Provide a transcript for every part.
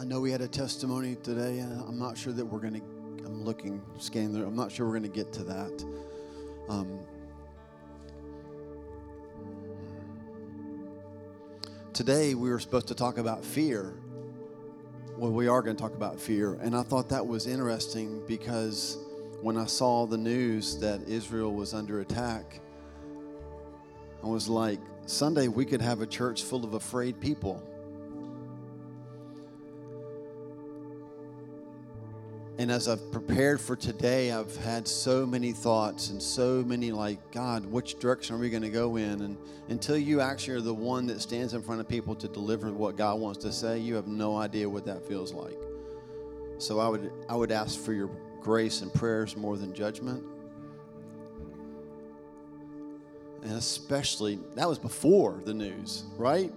I know we had a testimony today, and I'm not sure that we're going to. I'm looking, scanning there. I'm not sure we're going to get to that. Um, today, we were supposed to talk about fear. Well, we are going to talk about fear. And I thought that was interesting because when I saw the news that Israel was under attack, I was like, Sunday, we could have a church full of afraid people. And as I've prepared for today, I've had so many thoughts and so many, like, God, which direction are we going to go in? And until you actually are the one that stands in front of people to deliver what God wants to say, you have no idea what that feels like. So I would, I would ask for your grace and prayers more than judgment. And especially, that was before the news, right?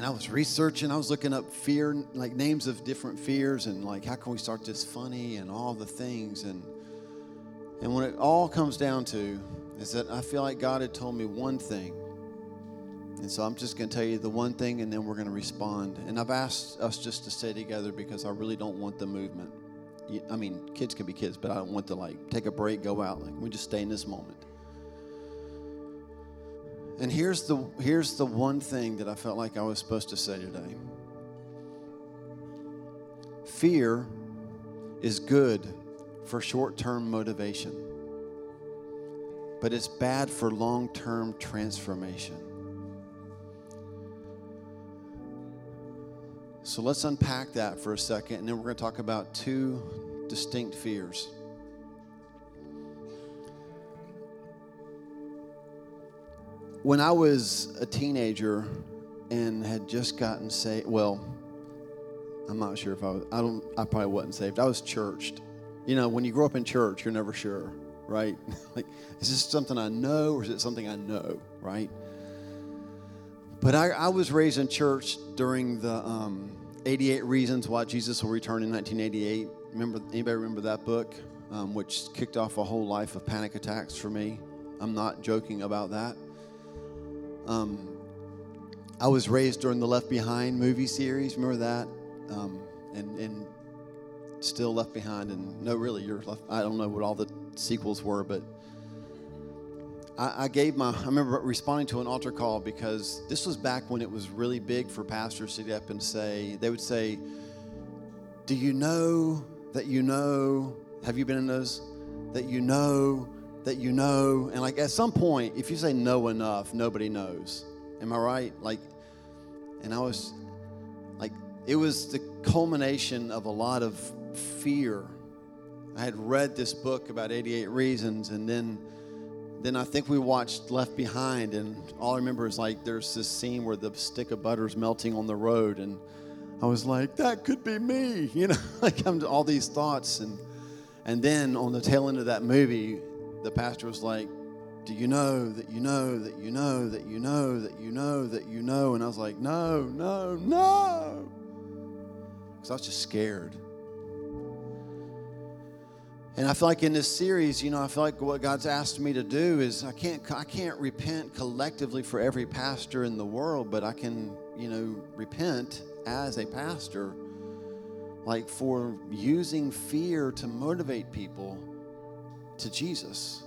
And I was researching, I was looking up fear, like names of different fears, and like how can we start this funny and all the things. And and when it all comes down to is that I feel like God had told me one thing. And so I'm just going to tell you the one thing, and then we're going to respond. And I've asked us just to stay together because I really don't want the movement. I mean, kids can be kids, but I don't want to like take a break, go out. Like we just stay in this moment. And here's the, here's the one thing that I felt like I was supposed to say today fear is good for short term motivation, but it's bad for long term transformation. So let's unpack that for a second, and then we're going to talk about two distinct fears. When I was a teenager and had just gotten saved, well, I'm not sure if I was, I don't, I probably wasn't saved. I was churched. You know, when you grow up in church, you're never sure, right? like, is this something I know or is it something I know, right? But I, I was raised in church during the um, 88 Reasons Why Jesus Will Return in 1988. Remember, anybody remember that book, um, which kicked off a whole life of panic attacks for me? I'm not joking about that. Um, I was raised during the Left Behind movie series. Remember that? Um, and and still Left Behind. And no, really, you're left. I don't know what all the sequels were, but I, I gave my. I remember responding to an altar call because this was back when it was really big for pastors to get up and say. They would say, "Do you know that you know? Have you been in those? That you know." That you know. And like at some point, if you say no enough, nobody knows. Am I right? Like, and I was like, it was the culmination of a lot of fear. I had read this book about 88 reasons, and then then I think we watched Left Behind, and all I remember is like there's this scene where the stick of butter is melting on the road, and I was like, that could be me, you know, like I'm to all these thoughts, and and then on the tail end of that movie, the pastor was like, Do you know that you know that you know that you know that you know that you know? And I was like, No, no, no. Because I was just scared. And I feel like in this series, you know, I feel like what God's asked me to do is I can't I can't repent collectively for every pastor in the world, but I can, you know, repent as a pastor like for using fear to motivate people to Jesus.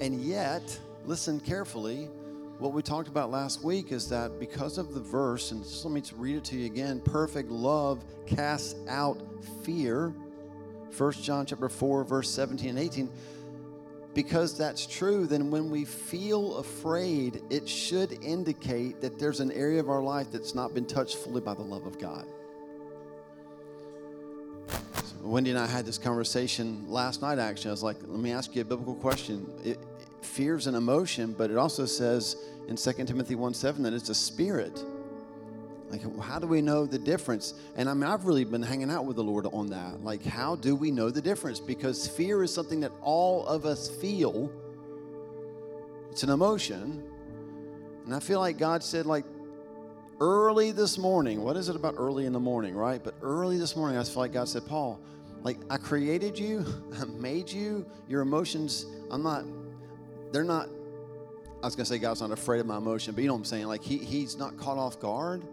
And yet, listen carefully, what we talked about last week is that because of the verse, and just let me read it to you again perfect love casts out fear. 1 John chapter 4, verse 17 and 18. Because that's true, then when we feel afraid, it should indicate that there's an area of our life that's not been touched fully by the love of God. Wendy and I had this conversation last night, actually. I was like, let me ask you a biblical question. It, fear is an emotion, but it also says in 2 Timothy 1 7 that it's a spirit. Like, how do we know the difference? And I mean, I've really been hanging out with the Lord on that. Like, how do we know the difference? Because fear is something that all of us feel, it's an emotion. And I feel like God said, like, early this morning, what is it about early in the morning, right? But early this morning, I feel like God said, Paul, like I created you, I made you, your emotions, I'm not, they're not, I was gonna say God's not afraid of my emotion, but you know what I'm saying? Like he, he's not caught off guard.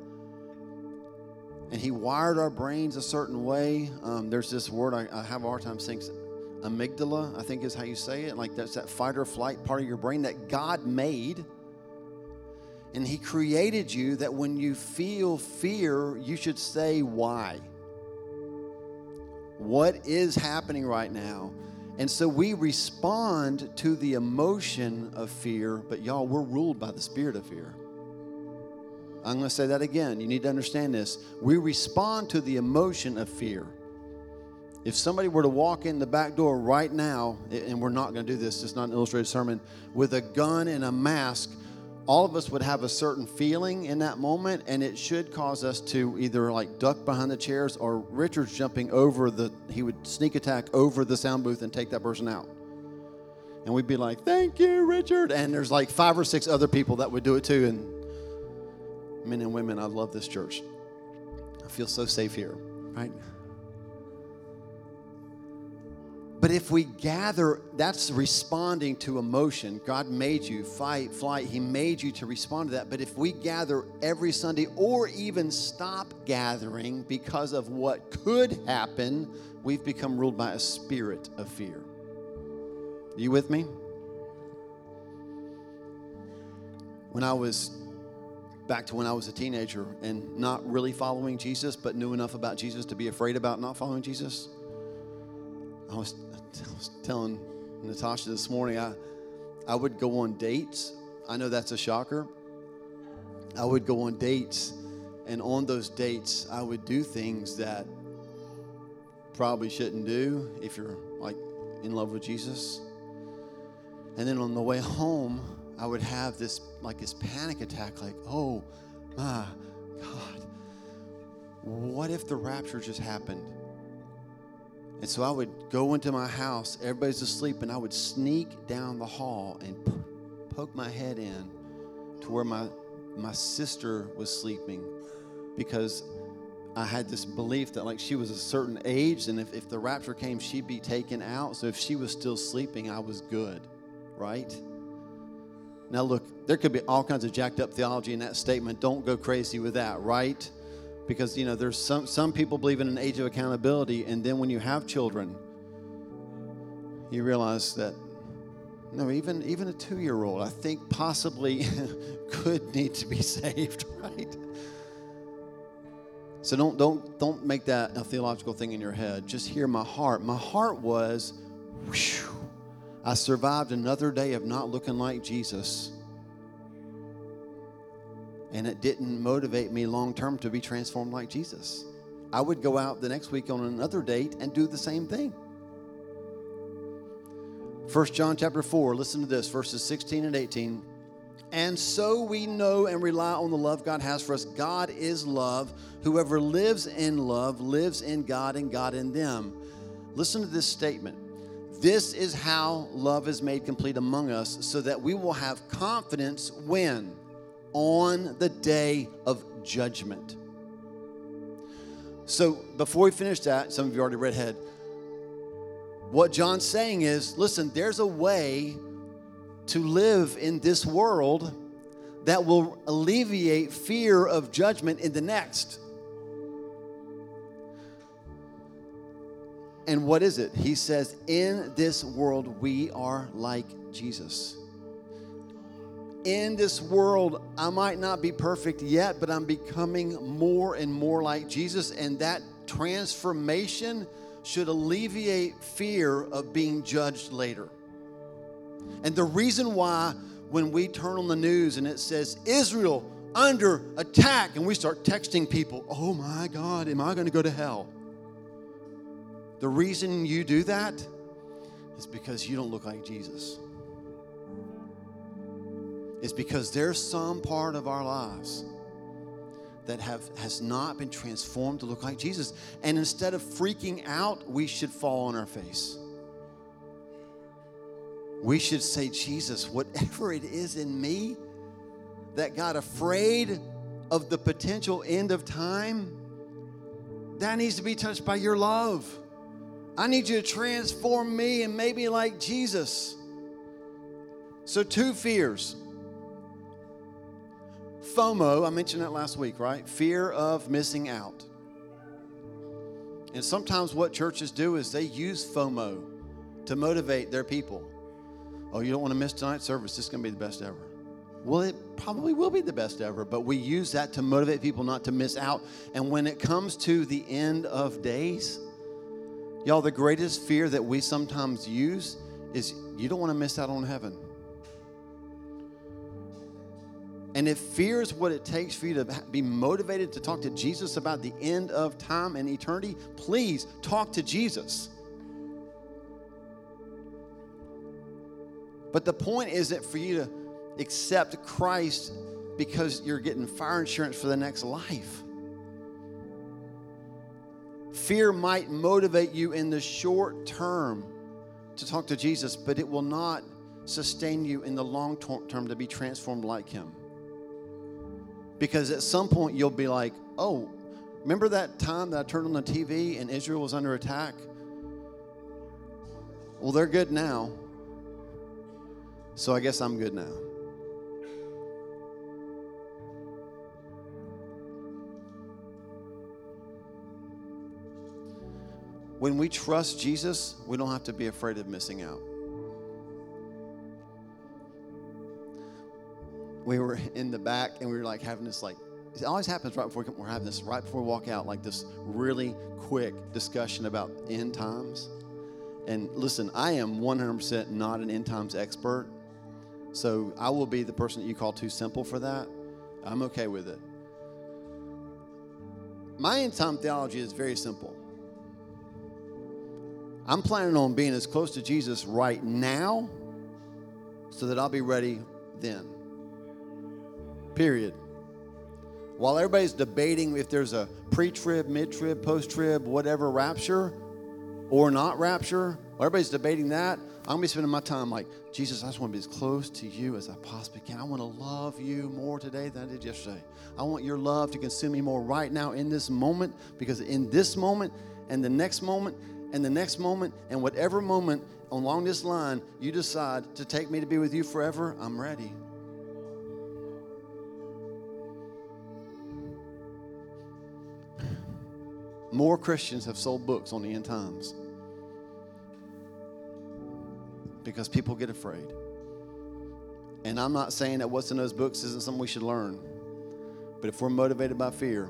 and He wired our brains a certain way. Um, there's this word I, I, have a hard time saying, amygdala, I think is how you say it. Like that's that fight or flight part of your brain that God made. And He created you that when you feel fear, you should say, Why? What is happening right now? And so we respond to the emotion of fear, but y'all, we're ruled by the spirit of fear. I'm going to say that again. You need to understand this. We respond to the emotion of fear. If somebody were to walk in the back door right now, and we're not going to do this, it's not an illustrated sermon, with a gun and a mask, all of us would have a certain feeling in that moment, and it should cause us to either like duck behind the chairs or Richard's jumping over the, he would sneak attack over the sound booth and take that person out. And we'd be like, thank you, Richard. And there's like five or six other people that would do it too. And men and women, I love this church. I feel so safe here, right? But if we gather, that's responding to emotion. God made you fight, flight. He made you to respond to that. But if we gather every Sunday or even stop gathering because of what could happen, we've become ruled by a spirit of fear. Are you with me? When I was back to when I was a teenager and not really following Jesus, but knew enough about Jesus to be afraid about not following Jesus, I was I was telling Natasha this morning, I, I would go on dates. I know that's a shocker. I would go on dates, and on those dates, I would do things that probably shouldn't do if you're like in love with Jesus. And then on the way home, I would have this like this panic attack, like, oh my God, what if the rapture just happened? And so I would go into my house, everybody's asleep, and I would sneak down the hall and poke my head in to where my, my sister was sleeping because I had this belief that, like, she was a certain age, and if, if the rapture came, she'd be taken out. So if she was still sleeping, I was good, right? Now, look, there could be all kinds of jacked up theology in that statement. Don't go crazy with that, right? Because you know there's some some people believe in an age of accountability and then when you have children you realize that no even even a two-year-old i think possibly could need to be saved right? So don't don't don't make that a theological thing in your head. Just hear my heart. My heart was whew, i survived another day of not looking like jesus and it didn't motivate me long term to be transformed like Jesus. I would go out the next week on another date and do the same thing. 1 John chapter 4, listen to this, verses 16 and 18. And so we know and rely on the love God has for us. God is love. Whoever lives in love lives in God and God in them. Listen to this statement. This is how love is made complete among us, so that we will have confidence when on the day of judgment. So before we finish that, some of you already read ahead. What John's saying is listen, there's a way to live in this world that will alleviate fear of judgment in the next. And what is it? He says, In this world, we are like Jesus in this world, I might not be perfect yet, but I'm becoming more and more like Jesus. And that transformation should alleviate fear of being judged later. And the reason why, when we turn on the news and it says Israel under attack, and we start texting people, oh my God, am I going to go to hell? The reason you do that is because you don't look like Jesus is because there's some part of our lives that have has not been transformed to look like Jesus. And instead of freaking out, we should fall on our face. We should say, Jesus, whatever it is in me that got afraid of the potential end of time, that needs to be touched by your love. I need you to transform me and make me like Jesus. So, two fears FOMO, I mentioned that last week, right? Fear of missing out. And sometimes what churches do is they use FOMO to motivate their people. Oh, you don't want to miss tonight's service. This is going to be the best ever. Well, it probably will be the best ever, but we use that to motivate people not to miss out. And when it comes to the end of days, y'all, the greatest fear that we sometimes use is you don't want to miss out on heaven. And if fear is what it takes for you to be motivated to talk to Jesus about the end of time and eternity, please talk to Jesus. But the point isn't for you to accept Christ because you're getting fire insurance for the next life. Fear might motivate you in the short term to talk to Jesus, but it will not sustain you in the long term to be transformed like Him. Because at some point you'll be like, oh, remember that time that I turned on the TV and Israel was under attack? Well, they're good now. So I guess I'm good now. When we trust Jesus, we don't have to be afraid of missing out. We were in the back and we were like having this like it always happens right before we're having this right before we walk out like this really quick discussion about end times. And listen, I am 100% not an end times expert. So I will be the person that you call too simple for that. I'm okay with it. My end time theology is very simple. I'm planning on being as close to Jesus right now so that I'll be ready then. Period. While everybody's debating if there's a pre trib, mid trib, post trib, whatever rapture or not rapture, while everybody's debating that, I'm gonna be spending my time like, Jesus, I just want to be as close to you as I possibly can. I want to love you more today than I did yesterday. I want your love to consume me more right now in this moment because in this moment and the next moment and the next moment and whatever moment along this line you decide to take me to be with you forever, I'm ready. More Christians have sold books on the end times because people get afraid. And I'm not saying that what's in those books isn't something we should learn, but if we're motivated by fear,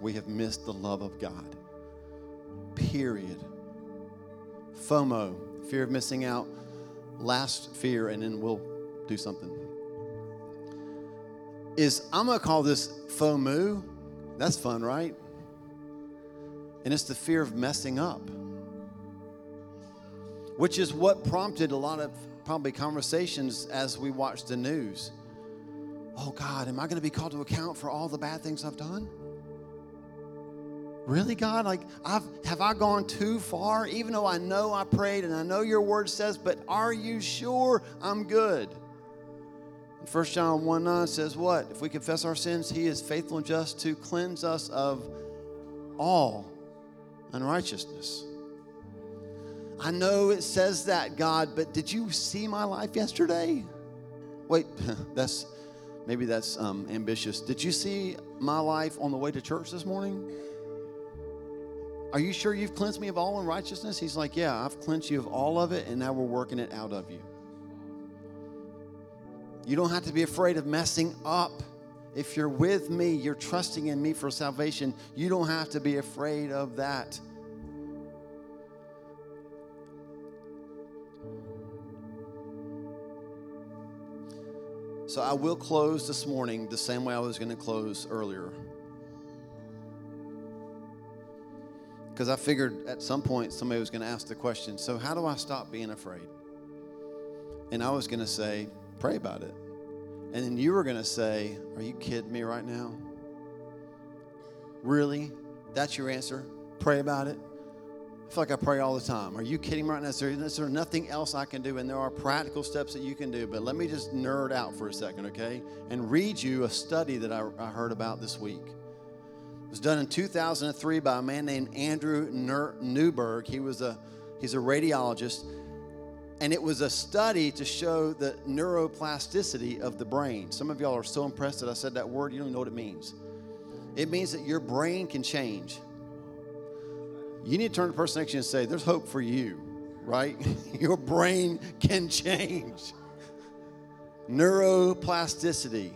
we have missed the love of God. Period. FOMO, fear of missing out. Last fear, and then we'll do something. Is I'm gonna call this FOMU. That's fun, right? And it's the fear of messing up, which is what prompted a lot of probably conversations as we watch the news. Oh God, am I gonna be called to account for all the bad things I've done? Really, God? Like, I've, have I gone too far? Even though I know I prayed and I know your word says, but are you sure I'm good? And 1 John 1 9 says, What? If we confess our sins, he is faithful and just to cleanse us of all unrighteousness. I know it says that, God, but did you see my life yesterday? Wait, that's maybe that's um, ambitious. Did you see my life on the way to church this morning? Are you sure you've cleansed me of all unrighteousness? He's like, Yeah, I've cleansed you of all of it, and now we're working it out of you. You don't have to be afraid of messing up. If you're with me, you're trusting in me for salvation, you don't have to be afraid of that. So I will close this morning the same way I was going to close earlier. Because I figured at some point somebody was going to ask the question so, how do I stop being afraid? And I was going to say, pray about it. And then you were going to say, Are you kidding me right now? Really? That's your answer? Pray about it? I feel like I pray all the time. Are you kidding me right now? Is there, is there nothing else I can do? And there are practical steps that you can do. But let me just nerd out for a second, okay? And read you a study that I, I heard about this week. It was done in 2003 by a man named Andrew Newberg. He was a he's a radiologist, and it was a study to show the neuroplasticity of the brain. Some of y'all are so impressed that I said that word, you don't even know what it means. It means that your brain can change. You need to turn to the person next to you and say, There's hope for you, right? Your brain can change. Neuroplasticity.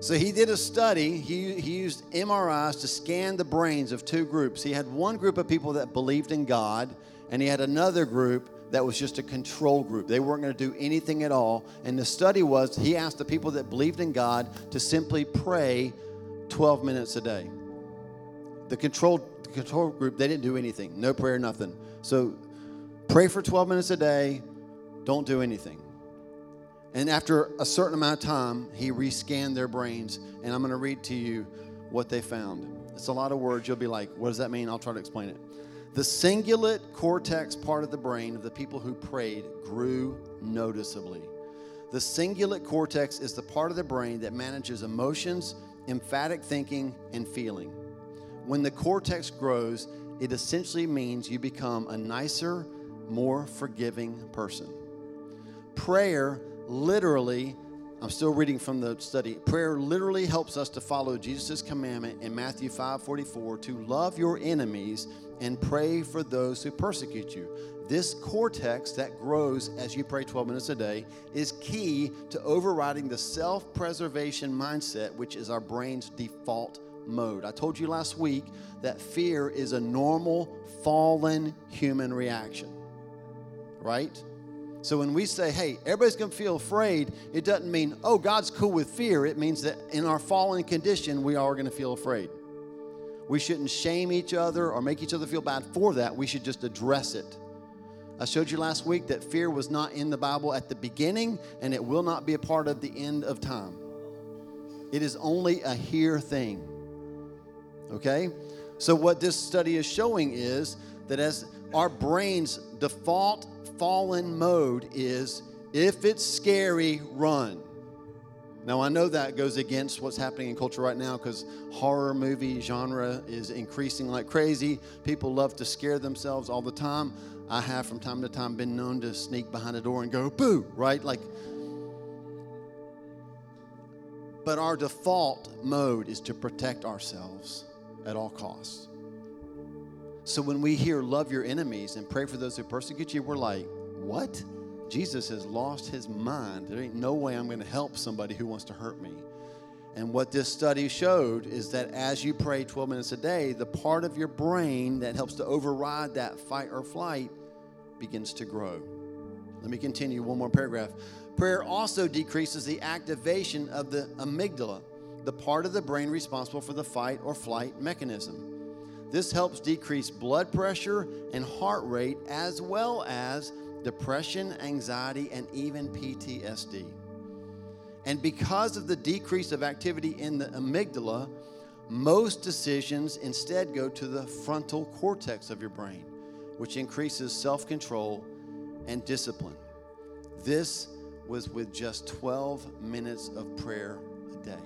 So he did a study. He, he used MRIs to scan the brains of two groups. He had one group of people that believed in God, and he had another group that was just a control group. They weren't going to do anything at all. And the study was he asked the people that believed in God to simply pray 12 minutes a day. The control, the control group, they didn't do anything. No prayer, nothing. So pray for 12 minutes a day, don't do anything. And after a certain amount of time, he rescanned their brains. And I'm going to read to you what they found. It's a lot of words. You'll be like, what does that mean? I'll try to explain it. The cingulate cortex part of the brain of the people who prayed grew noticeably. The cingulate cortex is the part of the brain that manages emotions, emphatic thinking, and feeling. When the cortex grows, it essentially means you become a nicer, more forgiving person. Prayer literally, I'm still reading from the study. Prayer literally helps us to follow Jesus' commandment in Matthew 5 44 to love your enemies and pray for those who persecute you. This cortex that grows as you pray 12 minutes a day is key to overriding the self preservation mindset, which is our brain's default mode. I told you last week that fear is a normal, fallen human reaction, right? So when we say, hey, everybody's going to feel afraid, it doesn't mean, oh, God's cool with fear. It means that in our fallen condition, we are going to feel afraid. We shouldn't shame each other or make each other feel bad for that. We should just address it. I showed you last week that fear was not in the Bible at the beginning, and it will not be a part of the end of time. It is only a here thing. Okay? So, what this study is showing is that as our brain's default fallen mode is if it's scary, run. Now, I know that goes against what's happening in culture right now because horror movie genre is increasing like crazy. People love to scare themselves all the time. I have from time to time been known to sneak behind a door and go, boo, right? Like, but our default mode is to protect ourselves at all costs. So when we hear love your enemies and pray for those who persecute you, we're like, what? Jesus has lost his mind. There ain't no way I'm going to help somebody who wants to hurt me. And what this study showed is that as you pray 12 minutes a day, the part of your brain that helps to override that fight or flight begins to grow. Let me continue one more paragraph. Prayer also decreases the activation of the amygdala, the part of the brain responsible for the fight or flight mechanism. This helps decrease blood pressure and heart rate as well as depression, anxiety, and even PTSD. And because of the decrease of activity in the amygdala, most decisions instead go to the frontal cortex of your brain, which increases self control and discipline. This was with just 12 minutes of prayer a day.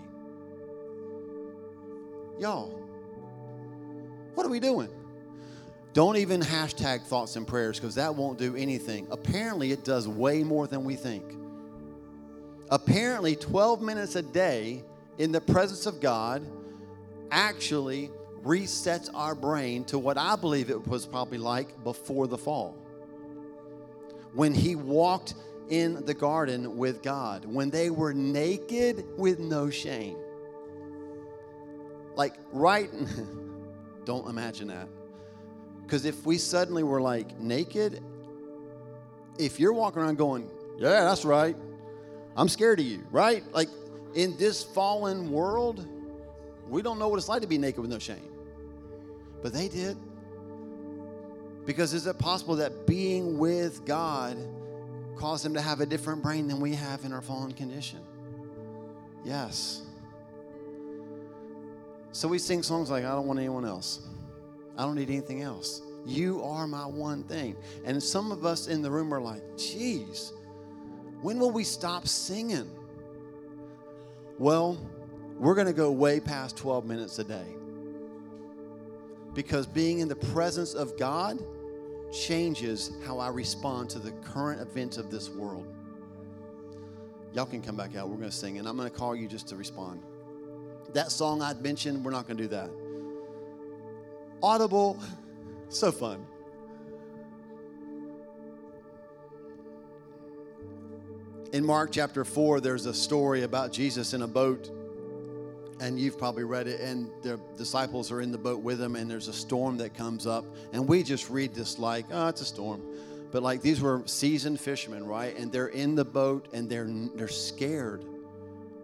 Y'all, what are we doing? Don't even hashtag thoughts and prayers because that won't do anything. Apparently, it does way more than we think. Apparently, 12 minutes a day in the presence of God actually resets our brain to what I believe it was probably like before the fall. When he walked in the garden with God, when they were naked with no shame. Like, right, don't imagine that because if we suddenly were like naked, if you're walking around going, yeah, that's right, I'm scared of you, right? Like in this fallen world, we don't know what it's like to be naked with no shame. But they did. Because is it possible that being with God caused them to have a different brain than we have in our fallen condition? Yes. So we sing songs like, I don't want anyone else. I don't need anything else. You are my one thing. And some of us in the room are like, geez, when will we stop singing? Well, we're going to go way past 12 minutes a day. Because being in the presence of God changes how I respond to the current events of this world. Y'all can come back out. We're going to sing, and I'm going to call you just to respond. That song I'd mentioned, we're not going to do that. Audible. So fun. In Mark chapter 4, there's a story about Jesus in a boat, and you've probably read it, and the disciples are in the boat with him, and there's a storm that comes up, and we just read this like, oh, it's a storm. But like these were seasoned fishermen, right? And they're in the boat and they're they're scared.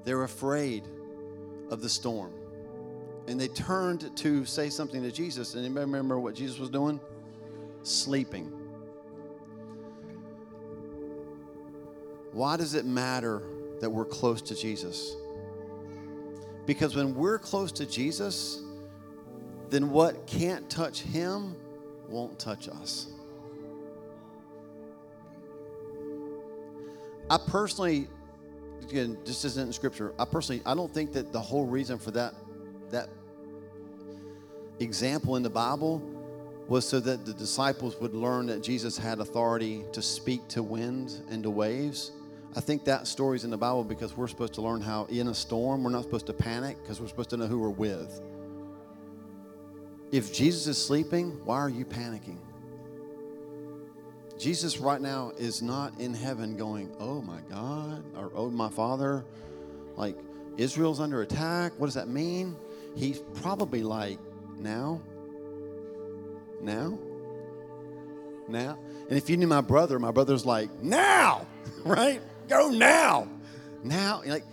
They're afraid of the storm. And they turned to say something to Jesus. And anybody remember what Jesus was doing? Sleeping. Why does it matter that we're close to Jesus? Because when we're close to Jesus, then what can't touch him won't touch us. I personally, again, this isn't in scripture. I personally, I don't think that the whole reason for that that example in the Bible was so that the disciples would learn that Jesus had authority to speak to wind and to waves. I think that story's in the Bible because we're supposed to learn how, in a storm, we're not supposed to panic because we're supposed to know who we're with. If Jesus is sleeping, why are you panicking? Jesus right now is not in heaven going, oh my God, or oh my Father, like Israel's under attack. What does that mean? He's probably like, now? Now? Now? And if you knew my brother, my brother's like, now, right? Go now. Now, like,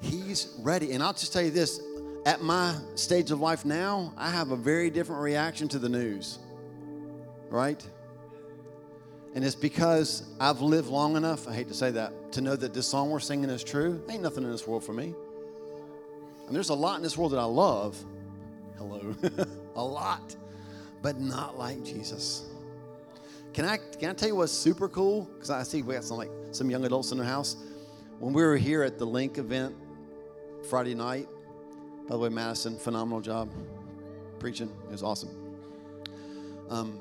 he's ready. And I'll just tell you this at my stage of life now, I have a very different reaction to the news, right? And it's because I've lived long enough, I hate to say that, to know that this song we're singing is true. Ain't nothing in this world for me. And there's a lot in this world that I love. Hello. a lot. But not like Jesus. Can I can I tell you what's super cool? Because I see we got some like some young adults in the house. When we were here at the Link event Friday night, by the way, Madison, phenomenal job preaching. It was awesome. Um,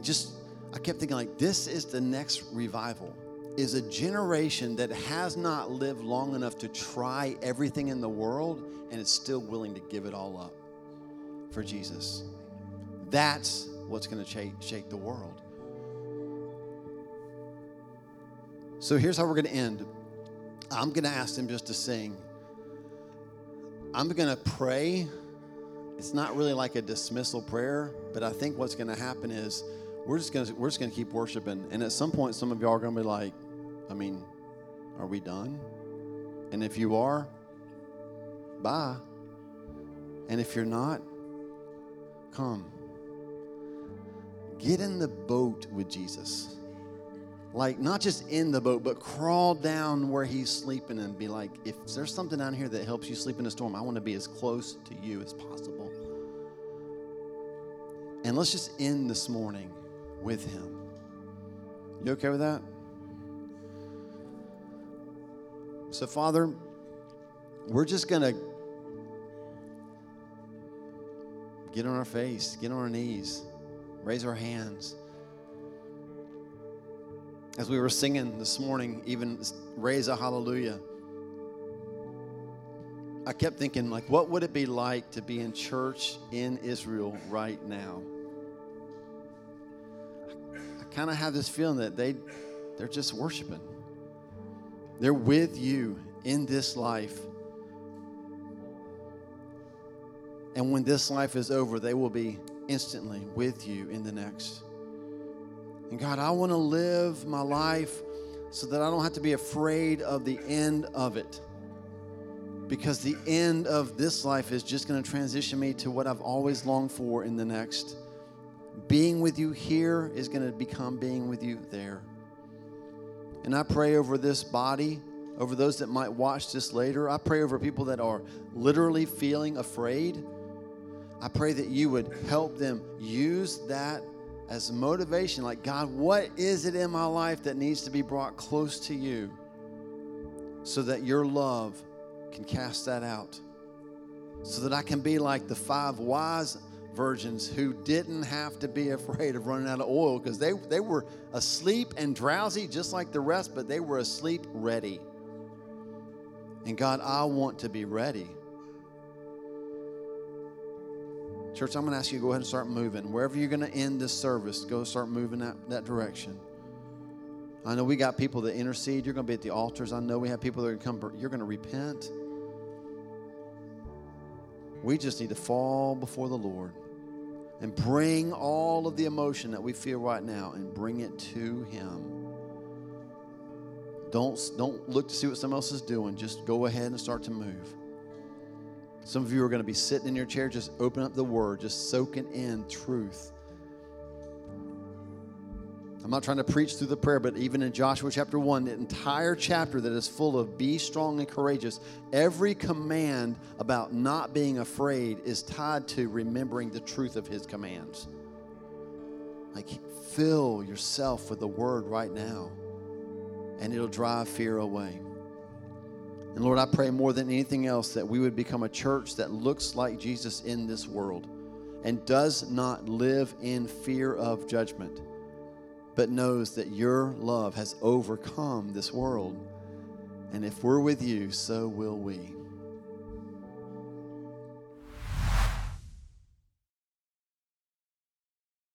just I kept thinking like this is the next revival. Is a generation that has not lived long enough to try everything in the world and is still willing to give it all up for Jesus. That's what's going to shake, shake the world. So here's how we're going to end. I'm going to ask them just to sing. I'm going to pray. It's not really like a dismissal prayer, but I think what's going to happen is we're just to we're just to keep worshiping. And at some point, some of y'all are to be like, I mean, are we done? And if you are, bye. And if you're not, come. Get in the boat with Jesus. Like, not just in the boat, but crawl down where he's sleeping and be like, if there's something down here that helps you sleep in a storm, I want to be as close to you as possible. And let's just end this morning with him. You okay with that? So, Father, we're just going to get on our face, get on our knees, raise our hands. As we were singing this morning, even raise a hallelujah. I kept thinking, like, what would it be like to be in church in Israel right now? Kind of have this feeling that they, they're just worshiping. They're with you in this life. And when this life is over, they will be instantly with you in the next. And God, I want to live my life so that I don't have to be afraid of the end of it. Because the end of this life is just going to transition me to what I've always longed for in the next. Being with you here is going to become being with you there. And I pray over this body, over those that might watch this later. I pray over people that are literally feeling afraid. I pray that you would help them use that as motivation. Like, God, what is it in my life that needs to be brought close to you so that your love can cast that out? So that I can be like the five wise virgins who didn't have to be afraid of running out of oil because they, they were asleep and drowsy just like the rest, but they were asleep ready. And God, I want to be ready. Church, I'm going to ask you to go ahead and start moving. Wherever you're going to end this service, go start moving that, that direction. I know we got people that intercede. You're going to be at the altars. I know we have people that are going to come. You're going to repent. We just need to fall before the Lord and bring all of the emotion that we feel right now and bring it to Him. Don't, don't look to see what someone else is doing. Just go ahead and start to move. Some of you are going to be sitting in your chair, just open up the Word, just soaking in truth. I'm not trying to preach through the prayer, but even in Joshua chapter 1, the entire chapter that is full of be strong and courageous, every command about not being afraid is tied to remembering the truth of his commands. Like, fill yourself with the word right now, and it'll drive fear away. And Lord, I pray more than anything else that we would become a church that looks like Jesus in this world and does not live in fear of judgment but knows that your love has overcome this world. And if we're with you, so will we.